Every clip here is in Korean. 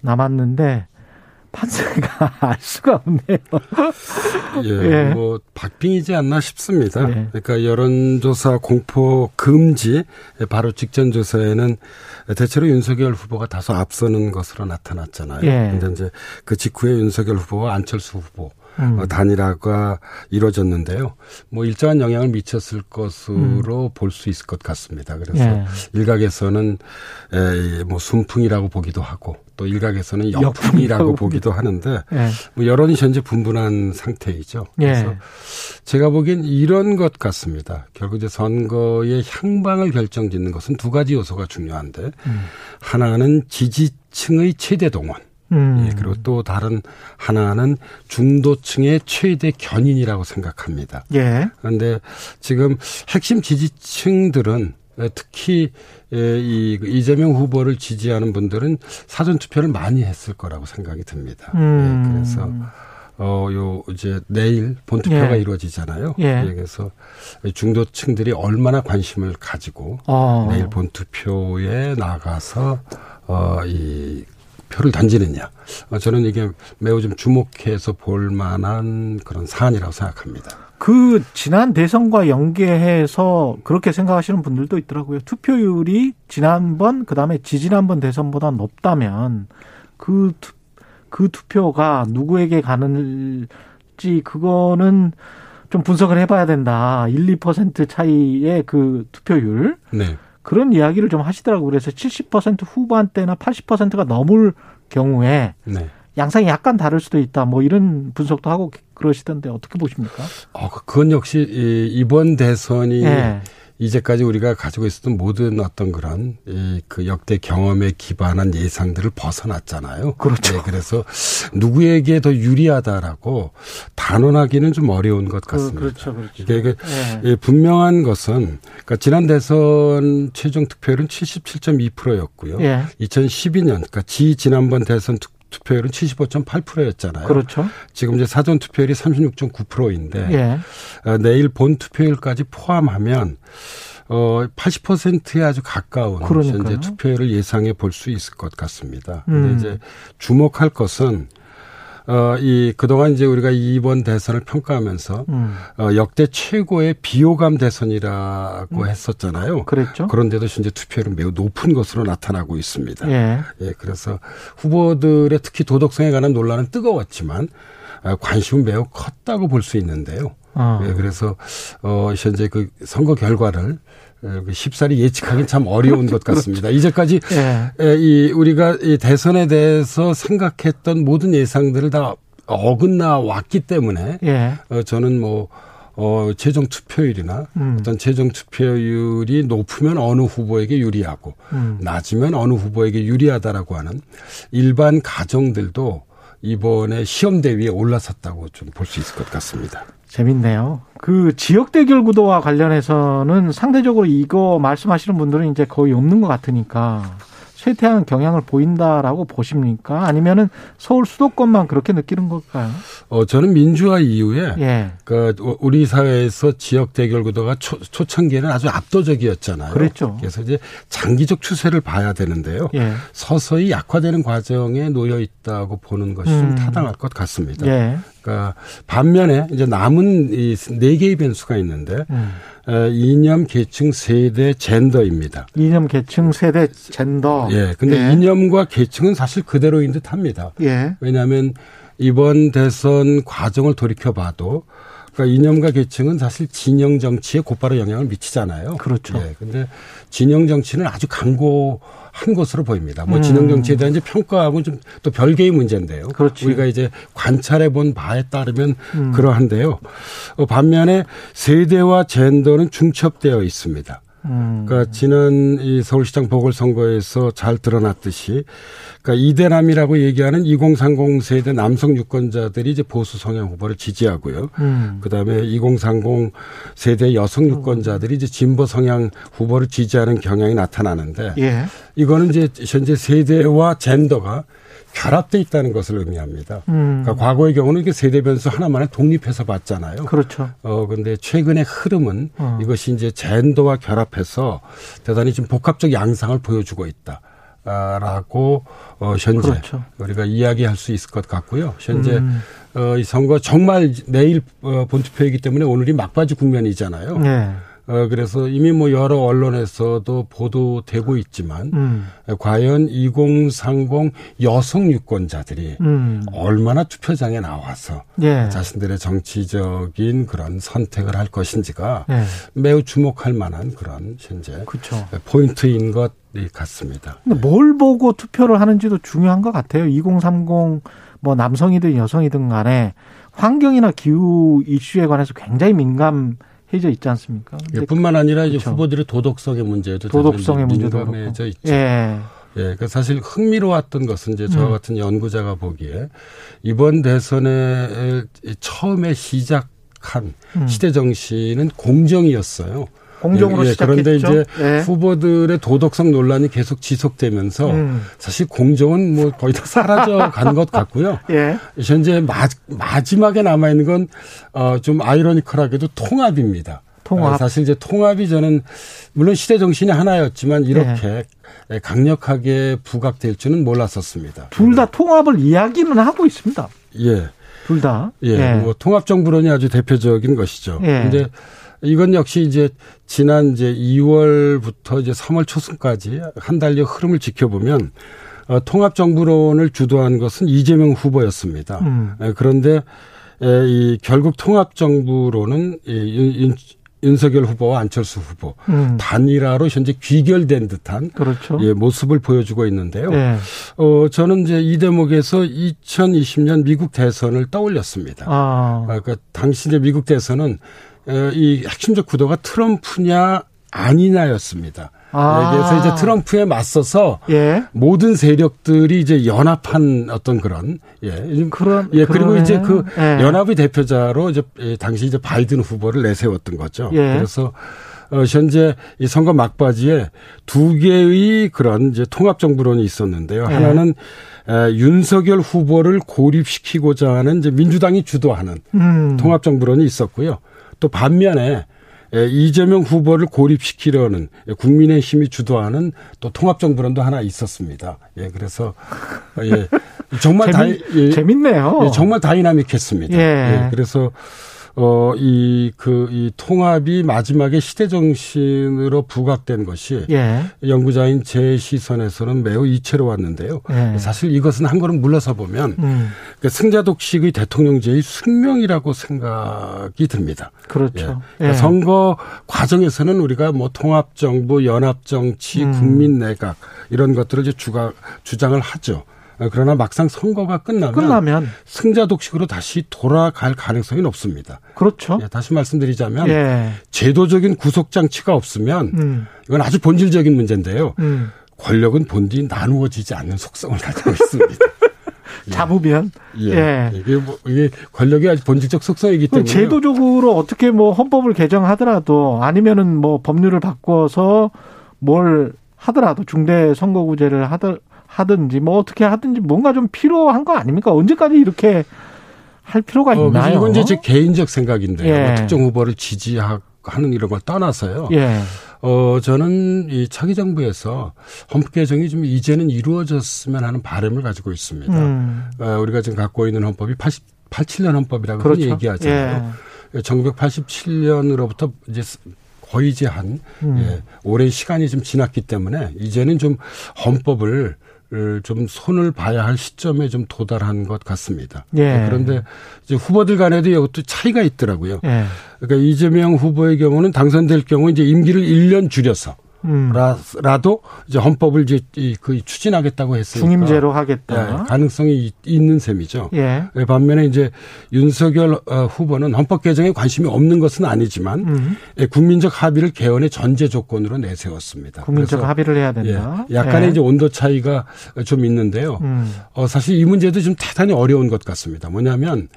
남았는데 판세가 알 수가 없네요. 예, 예. 뭐 박빙이지 않나 싶습니다. 예. 그러니까 여론조사 공포 금지 바로 직전 조사에는 대체로 윤석열 후보가 다소 앞서는 것으로 나타났잖아요. 예. 근데 이제 그 직후에 윤석열 후보와 안철수 후보 음. 어, 단일화가 이루어졌는데요. 뭐 일정한 영향을 미쳤을 것으로 볼수 있을 것 같습니다. 그래서 음. 예. 일각에서는 에, 뭐 순풍이라고 보기도 하고 또 일각에서는 역풍이라고 보기도 하는데 예. 뭐 여론이 현재 분분한 상태이죠. 예. 그래서 제가 보기엔 이런 것 같습니다. 결국 이제 선거의 향방을 결정짓는 것은 두 가지 요소가 중요한데 음. 하나는 지지층의 최대 동원. 음. 예, 그리고 또 다른 하나는 중도층의 최대 견인이라고 생각합니다. 예. 그런데 지금 핵심 지지층들은 특히 예, 이 이재명 후보를 지지하는 분들은 사전 투표를 많이 했을 거라고 생각이 듭니다. 음. 예, 그래서 어, 요, 이제 내일 본투표가 예. 이루어지잖아요. 예. 그래서 중도층들이 얼마나 관심을 가지고 어. 내일 본투표에 나가서 어, 이 표를 던지느냐. 어, 저는 이게 매우 좀 주목해서 볼 만한 그런 사안이라고 생각합니다. 그 지난 대선과 연계해서 그렇게 생각하시는 분들도 있더라고요. 투표율이 지난번 그다음에 지지난번 대선보다 높다면 그, 투, 그 투표가 누구에게 가는지 그거는 좀 분석을 해봐야 된다. 1, 2% 차이의 그 투표율 네. 그런 이야기를 좀 하시더라고요. 그래서 70% 후반대나 80%가 넘을 경우에 네. 양상이 약간 다를 수도 있다. 뭐 이런 분석도 하고 그러시던데 어떻게 보십니까? 어, 그건 역시 이 이번 대선이 예. 이제까지 우리가 가지고 있었던 모든 어떤 그런 이 그 역대 경험에 기반한 예상들을 벗어났잖아요. 그렇죠. 네, 그래서 누구에게 더 유리하다라고 단언하기는 좀 어려운 것 그, 같습니다. 그 렇죠, 그렇죠. 이게, 이게 예. 예, 분명한 것은 그러니까 지난 대선 최종 투표율은 77.2%였고요. 예. 2012년 그러니까 지 지난번 대선 투, 투표율은 75.8%였잖아요. 그렇죠. 지금 이제 사전 투표율이 36.9%인데 예. 어, 내일 본 투표율까지 포함하면 어 80%에 아주 가까운 그러니까요. 현재 투표율을 예상해 볼 수 있을 것 같습니다. 근데 음. 이제 주목할 것은 어 이 그동안 이제 우리가 이번 대선을 평가하면서 음. 어 역대 최고의 비호감 대선이라고 했었잖아요. 그랬죠. 그런데도 현재 투표율은 매우 높은 것으로 나타나고 있습니다. 예. 예, 그래서 후보들의 특히 도덕성에 관한 논란은 뜨거웠지만 아, 관심은 매우 컸다고 볼 수 있는데요. 어. 예, 그래서 어 현재 그 선거 결과를 어, 그 쉽사리 예측하기는 참 어려운 것 같습니다. 이제까지 예. 에, 이 우리가 이 대선에 대해서 생각했던 모든 예상들을 다 어긋나 왔기 때문에 예. 어, 저는 뭐 어, 최종 투표율이나 음. 어떤 최종 투표율이 높으면 어느 후보에게 유리하고 음. 낮으면 어느 후보에게 유리하다라고 하는 일반 가정들도 이번에 시험 대위에 올라섰다고 좀 볼 수 있을 것 같습니다. 재밌네요. 그 지역 대결 구도와 관련해서는 상대적으로 이거 말씀하시는 분들은 이제 거의 없는 것 같으니까 쇠퇴한 경향을 보인다라고 보십니까? 아니면은 서울 수도권만 그렇게 느끼는 걸까요? 어, 저는 민주화 이후에 예. 그 우리 사회에서 지역 대결 구도가 초, 초창기에는 아주 압도적이었잖아요. 그랬죠. 그래서 이제 장기적 추세를 봐야 되는데요. 예. 서서히 약화되는 과정에 놓여 있다고 보는 것이 좀 음. 타당할 것 같습니다. 예. 그러니까 반면에 이제 남은 이 네 개의 변수가 있는데 음. 어, 이념, 계층, 세대, 젠더입니다. 이념, 계층, 세대, 젠더. 예. 근데 예. 이념과 계층은 사실 그대로인 듯 합니다. 예. 왜냐하면 이번 대선 과정을 돌이켜 봐도 그러니까 이념과 계층은 사실 진영 정치에 곧바로 영향을 미치잖아요. 그렇죠. 예. 근데 진영 정치는 아주 강고한 것으로 보입니다. 뭐 음. 진영 정치에 대한 이제 평가하고 좀 또 별개의 문제인데요. 그렇지. 우리가 이제 관찰해 본 바에 따르면 음. 그러한데요. 어, 반면에 세대와 젠더는 중첩되어 있습니다. 음. 그러니까 지난 이 서울시장 보궐선거에서 잘 드러났듯이 그러니까 이대남이라고 얘기하는 2030 세대 남성 유권자들이 이제 보수 성향 후보를 지지하고요. 음. 그다음에 2030 세대 여성 유권자들이 이제 진보 성향 후보를 지지하는 경향이 나타나는데 예. 이거는 이제 현재 세대와 젠더가 결합돼 있다는 것을 의미합니다. 음. 그러니까 과거의 경우는 이게 세대 변수 하나만에 독립해서 봤잖아요. 그렇죠. 어 근데 최근의 흐름은 어. 이것이 이제 젠더와 결합해서 대단히 좀 복합적 양상을 보여주고 있다. 아, 라고 어 현재 그렇죠. 우리가 이야기할 수 있을 것 같고요. 현재 음. 어, 이 선거 정말 내일 어, 본투표이기 때문에 오늘이 막바지 국면이잖아요. 네. 어, 그래서 이미 뭐 여러 언론에서도 보도되고 있지만 음. 과연 2030 여성 유권자들이 음. 얼마나 투표장에 나와서 예. 자신들의 정치적인 그런 선택을 할 것인지가 예. 매우 주목할 만한 그런 현재 그렇죠. 포인트인 것 같습니다. 근데 뭘 보고 투표를 하는지도 중요한 것 같아요. 2030 뭐 남성이든 여성이든 간에 환경이나 기후 이슈에 관해서 굉장히 민감 해져 있지 않습니까? 예, 뿐만 아니라 이제 그렇죠. 후보들의 도덕성의 문제도 도덕성의 문제도 민감해져 그렇고. 있죠. 예. 예, 그 사실 흥미로웠던 것은 이제 저와 음. 같은 연구자가 보기에 이번 대선에 처음에 시작한 음. 시대 정신은 공정이었어요. 공정으로 예, 예, 시작했죠. 그런데 이제 예. 후보들의 도덕성 논란이 계속 지속되면서 음. 사실 공정은 뭐 거의 다 사라져 간 것 같고요. 예. 현재 마, 마지막에 남아 있는 건 어, 좀 아이러니컬하게도 통합입니다. 통합. 어, 사실 이제 통합이 저는 물론 시대 정신이 하나였지만 이렇게 네. 강력하게 부각될 줄은 몰랐었습니다. 둘 다 통합을 이야기는 하고 있습니다. 예. 둘 다. 예. 뭐 통합 정부론이 아주 대표적인 것이죠. 예. 근데 이건 역시 이제 지난 이제 2월부터 이제 3월 초순까지 한 달여 흐름을 지켜보면 어, 통합 정부론을 주도한 것은 이재명 후보였습니다. 음. 예, 그런데 에, 이 결국 통합 정부론은 이 윤, 윤석열 후보와 안철수 후보 음. 단일화로 현재 귀결된 듯한 그렇죠. 예, 모습을 보여주고 있는데요. 예. 어, 저는 이제 이 대목에서 2020년 미국 대선을 떠올렸습니다. 아. 아, 그 당시 이제 미국 대선은 어, 이 핵심적 구도가 트럼프냐 아니냐였습니다. 아. 네, 그래서 이제 트럼프에 맞서서 예. 모든 세력들이 이제 연합한 어떤 그런 예. 그런 예, 그리고 그러네. 이제 그 예. 연합의 대표자로 이제 예, 당시 이제 바이든 후보를 내세웠던 거죠. 예. 그래서 어, 현재 이 선거 막바지에 두 개의 그런 이제 통합 정부론이 있었는데요. 예. 하나는 에, 윤석열 후보를 고립시키고자 하는 이제 민주당이 주도하는 음. 통합 정부론이 있었고요. 또 반면에 에, 이재명 후보를 고립시키려는 예, 국민의힘이 주도하는 또 통합 정부론도 하나 있었습니다. 예, 그래서 어, 예, 정말 다 재밌, 예, 재밌네요. 예, 정말 다이나믹했습니다. 예. 예, 그래서 어, 이, 그, 이 통합이 마지막에 시대 정신으로 부각된 것이 예. 연구자인 제 시선에서는 매우 이채로웠는데요. 예. 사실 이것은 한 걸음 물러서 보면 음. 그 승자 독식의 대통령제의 숙명이라고 생각이 듭니다. 예. 그렇죠. 그러니까 예. 선거 과정에서는 우리가 뭐 통합 정부, 연합 정치, 음. 국민 내각 이런 것들을 이제 주가 주장을 하죠. 어, 그러나 막상 선거가 끝나면, 끝나면 승자 독식으로 다시 돌아갈 가능성이 높습니다. 그렇죠. 예, 다시 말씀드리자면 예. 제도적인 구속 장치가 없으면 음. 이건 아주 본질적인 문제인데요. 음. 권력은 본디 나누어지지 않는 속성을 가지고 있습니다. 예. 잡으면 예. 예. 이게 뭐 이게 권력의 아주 본질적 속성이기 때문에 제도적으로 어떻게 뭐 헌법을 개정하더라도 아니면은 뭐 법률을 바꿔서 뭘 하더라도 중대 선거구제를 하더, 하든지 뭐 어떻게 하든지 뭔가 좀 필요한 거 아닙니까? 언제까지 이렇게 할 필요가 어, 있나요? 이건 이제 제 개인적 생각인데요. 예. 뭐 특정 후보를 지지하는 이런 걸 떠나서요. 예. 어, 저는 이 차기 정부에서 헌법 개정이 좀 이제는 이루어졌으면 하는 바람을 가지고 있습니다. 음. 어, 우리가 지금 갖고 있는 헌법이 80, 87년 헌법이라고. 흔히 얘기하잖아요. 1987년으로부터 이제 거의 이제 한 음. 예, 오랜 시간이 좀 지났기 때문에 이제는 좀 헌법을 좀 손을 봐야 할 시점에 좀 도달한 것 같습니다. 예. 그런데 이제 후보들 간에도 이것도 차이가 있더라고요. 예. 그러니까 이재명 후보의 경우는 당선될 경우 이제 임기를 1년 줄여서 음. 라도 이제 헌법을 이제 그 추진하겠다고 했으니까 중임제로 하겠다. 예, 가능성이 있는 셈이죠. 예. 예, 반면에 이제 윤석열 어, 후보는 헌법 개정에 관심이 없는 것은 아니지만 음. 예, 국민적 합의를 개헌의 전제 조건으로 내세웠습니다. 국민적 합의를 해야 된다. 예, 약간의 예. 이제 온도 차이가 좀 있는데요. 음. 어, 사실 이 문제도 좀 대단히 어려운 것 같습니다. 뭐냐면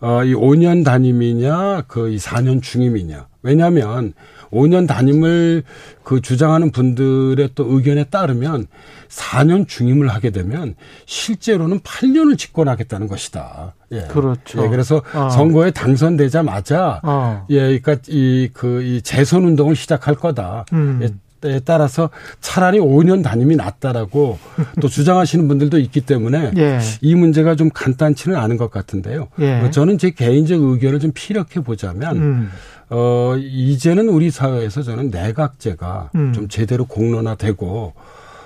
어, 이 5년 단임이냐, 그 이 4년 중임이냐. 왜냐하면 5년 단임을 그 주장하는 분들의 또 의견에 따르면 4년 중임을 하게 되면 실제로는 8년을 집권하겠다는 것이다. 예. 그렇죠. 예, 그래서 어. 선거에 당선되자마자 어. 예, 그러니까 이그 이 재선 운동을 시작할 거다. 음. 예, 에 따라서 차라리 5년 단임이 낫다라고 또 주장하시는 분들도 있기 때문에 예. 이 문제가 좀 간단치는 않은 것 같은데요. 예. 어, 저는 제 개인적 의견을 좀 피력해 보자면 음. 어 이제는 우리 사회에서 저는 내각제가 음. 좀 제대로 공론화되고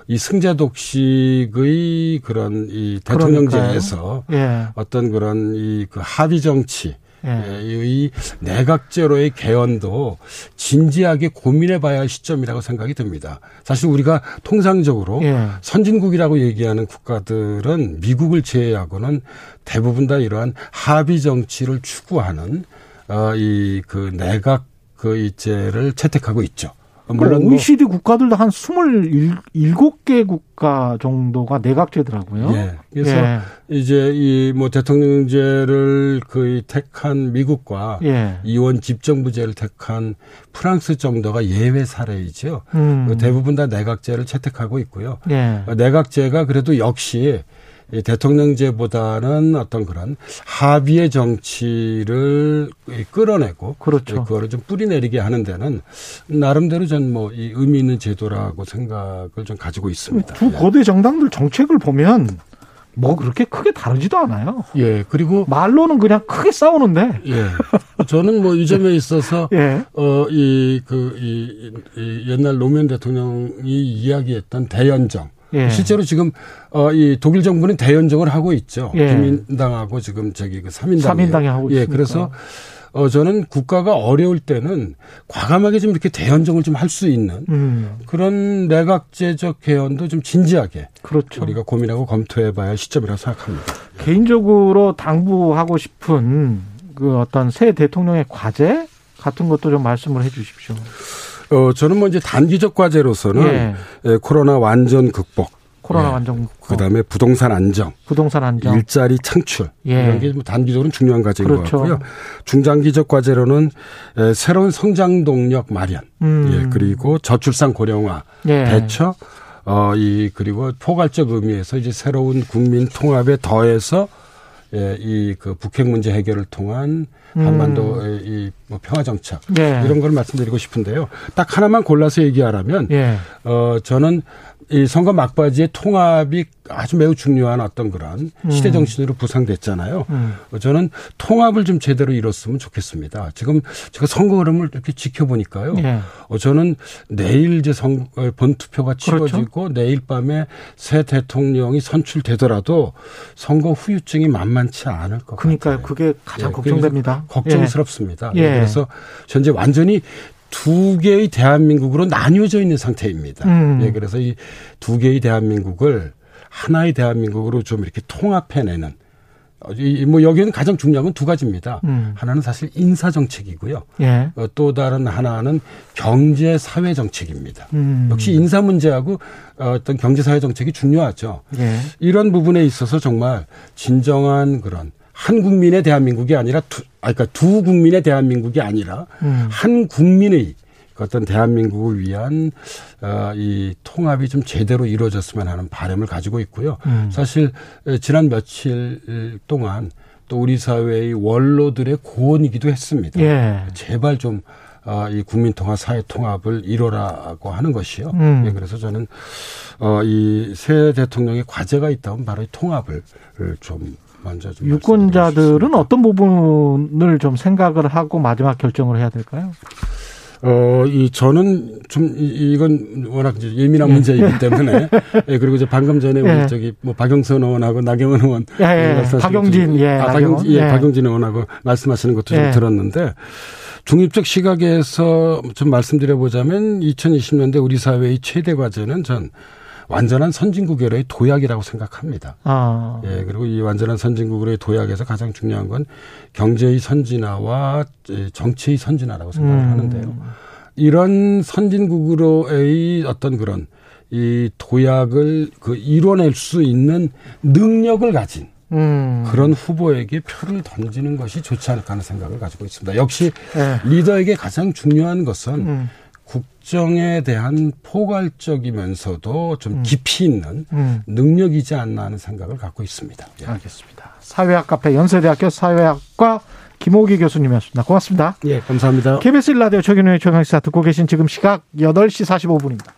이 승자 독식의 그런 이 대통령제에서 예. 어떤 그런 이 그 합의 정치 예. 예, 이 내각제로의 개헌도 진지하게 고민해봐야 할 시점이라고 생각이 듭니다. 사실 우리가 통상적으로 예. 선진국이라고 얘기하는 국가들은 미국을 제외하고는 대부분 다 이러한 합의 정치를 추구하는 어, 이 그 내각 그 이제를 채택하고 있죠. 물론 뭐 OECD 국가들도 한 27개 국가 정도가 내각제더라고요. 예. 그래서 예. 이제 이 뭐 대통령제를 거의 택한 미국과 예. 이원 집정부제를 택한 프랑스 정도가 예외 사례이죠. 음. 그 대부분 다 내각제를 채택하고 있고요. 예. 내각제가 그래도 역시 이 대통령제보다는 어떤 그런 합의의 정치를 끌어내고 그렇죠. 그거를 좀 뿌리내리게 하는 데는 나름대로 전 뭐 이 의미 있는 제도라고 생각을 좀 가지고 있습니다. 두 거대 정당들 정책을 보면 뭐 그렇게 크게 다르지도 않아요. 예. 그리고 말로는 그냥 크게 싸우는데. 예. 저는 뭐 이 점에 있어서 예. 어, 이, 그, 이, 이 옛날 노무현 대통령이 이야기했던 대연정. 예. 실제로 지금, 어, 이 독일 정부는 대연정을 하고 있죠. 예. 국민당하고 지금 저기 그 3인당. 삼인당이 하고 예, 있으니까. 그래서, 어, 저는 국가가 어려울 때는 과감하게 좀 이렇게 대연정을 좀 할 수 있는 음. 그런 내각제적 개헌도 좀 진지하게 그렇죠. 우리가 고민하고 검토해 봐야 할 시점이라고 생각합니다. 개인적으로 당부하고 싶은 그 어떤 새 대통령의 과제 같은 것도 좀 말씀을 해 주십시오. 어, 저는 뭐 이제 단기적 과제로서는 예. 예, 코로나 완전 극복. 코로나 예. 완전 그다음에 부동산 안정, 부동산 안정. 일자리 창출 예. 이런 게뭐 단기적으로는 중요한 과제인 그렇죠. 것 같고요. 중장기적 과제로는 에, 새로운 성장 동력 마련, 음. 예, 그리고 저출산 고령화 예. 대처, 어, 이 그리고 포괄적 의미에서 이제 새로운 국민 통합에 더해서 예, 이그 북핵 문제 해결을 통한 한반도의 이뭐 평화 정착 음. 예. 이런 걸 말씀드리고 싶은데요. 딱 하나만 골라서 얘기하라면 예. 어, 저는 이 선거 막바지에 통합이 아주 매우 중요한 어떤 그런 시대 정신으로 부상됐잖아요. 음. 어, 저는 통합을 좀 제대로 이뤘으면 좋겠습니다. 지금 제가 선거 흐름을 이렇게 지켜보니까요. 예. 어, 저는 내일 이제 선, 어, 본투표가 그렇죠. 치러지고 내일 밤에 새 대통령이 선출되더라도 선거 후유증이 만만치 않을 것 그러니까요. 같아요. 그게 가장 예, 걱정됩니다. 걱정스럽습니다. 예. 예, 그래서 현재 완전히 두 개의 대한민국으로 나뉘어져 있는 상태입니다. 음. 예, 그래서 이 두 개의 대한민국을 하나의 대한민국으로 좀 이렇게 통합해내는 어, 이, 뭐 여기는 가장 중요한 건 두 가지입니다. 음. 하나는 사실 인사 정책이고요. 예. 어, 또 다른 하나는 경제 사회 정책입니다. 음. 역시 인사 문제하고 어, 어떤 경제 사회 정책이 중요하죠. 예. 이런 부분에 있어서 정말 진정한 그런 한 국민의 대한민국이 아니라 두, 아, 그러니까 두 국민의 대한민국이 아니라 음. 한 국민의 그 어떤 대한민국을 위한 어, 이 통합이 좀 제대로 이루어졌으면 하는 바람을 가지고 있고요. 음. 사실 에, 지난 며칠 동안 또 우리 사회의 원로들의 고언이기도 했습니다. 예. 제발 좀 아, 이 국민 통합, 사회 통합을 이뤄라고 하는 것이요. 음. 예, 그래서 저는 어, 이 새 대통령의 과제가 있다면 바로 이 통합을 좀 유권자들은 어떤 부분을 좀 생각을 하고 마지막 결정을 해야 될까요? 어, 이 저는 좀 이- 이건 워낙 이제 예민한 예. 문제이기 때문에 예, 그리고 이제 방금 전에 우리 예. 저기 뭐 박영선 의원하고 나경원 의원 예, 예. 말씀하신 박용진, 것도- 예, 아. 박용진 예, 예. 박용진 의원하고 말씀하시는 것도 좀 예. 들었는데 중립적 시각에서 좀 말씀드려보자면 2020년대 우리 사회의 최대 과제는 전 완전한 선진국으로의 도약이라고 생각합니다. 아. 예, 그리고 이 완전한 선진국으로의 도약에서 가장 중요한 건 경제의 선진화와 정치의 선진화라고 생각을 음. 하는데요. 이런 선진국으로의 어떤 그런 이 도약을 그 이뤄낼 수 있는 능력을 가진 음. 그런 후보에게 표를 던지는 것이 좋지 않을까 하는 생각을 가지고 있습니다. 역시 예. 리더에게 가장 중요한 것은 음. 국정에 대한 포괄적이면서도 좀 깊이 있는 음. 능력이지 않나 하는 생각을 갖고 있습니다. 예. 알겠습니다. 사회학 카페 연세대학교 사회학과 김호기 교수님이었습니다. 고맙습니다. 예, 감사합니다. KBS 일라디오 최경영의 최강시사 듣고 계신 지금 시각 8시 45분입니다.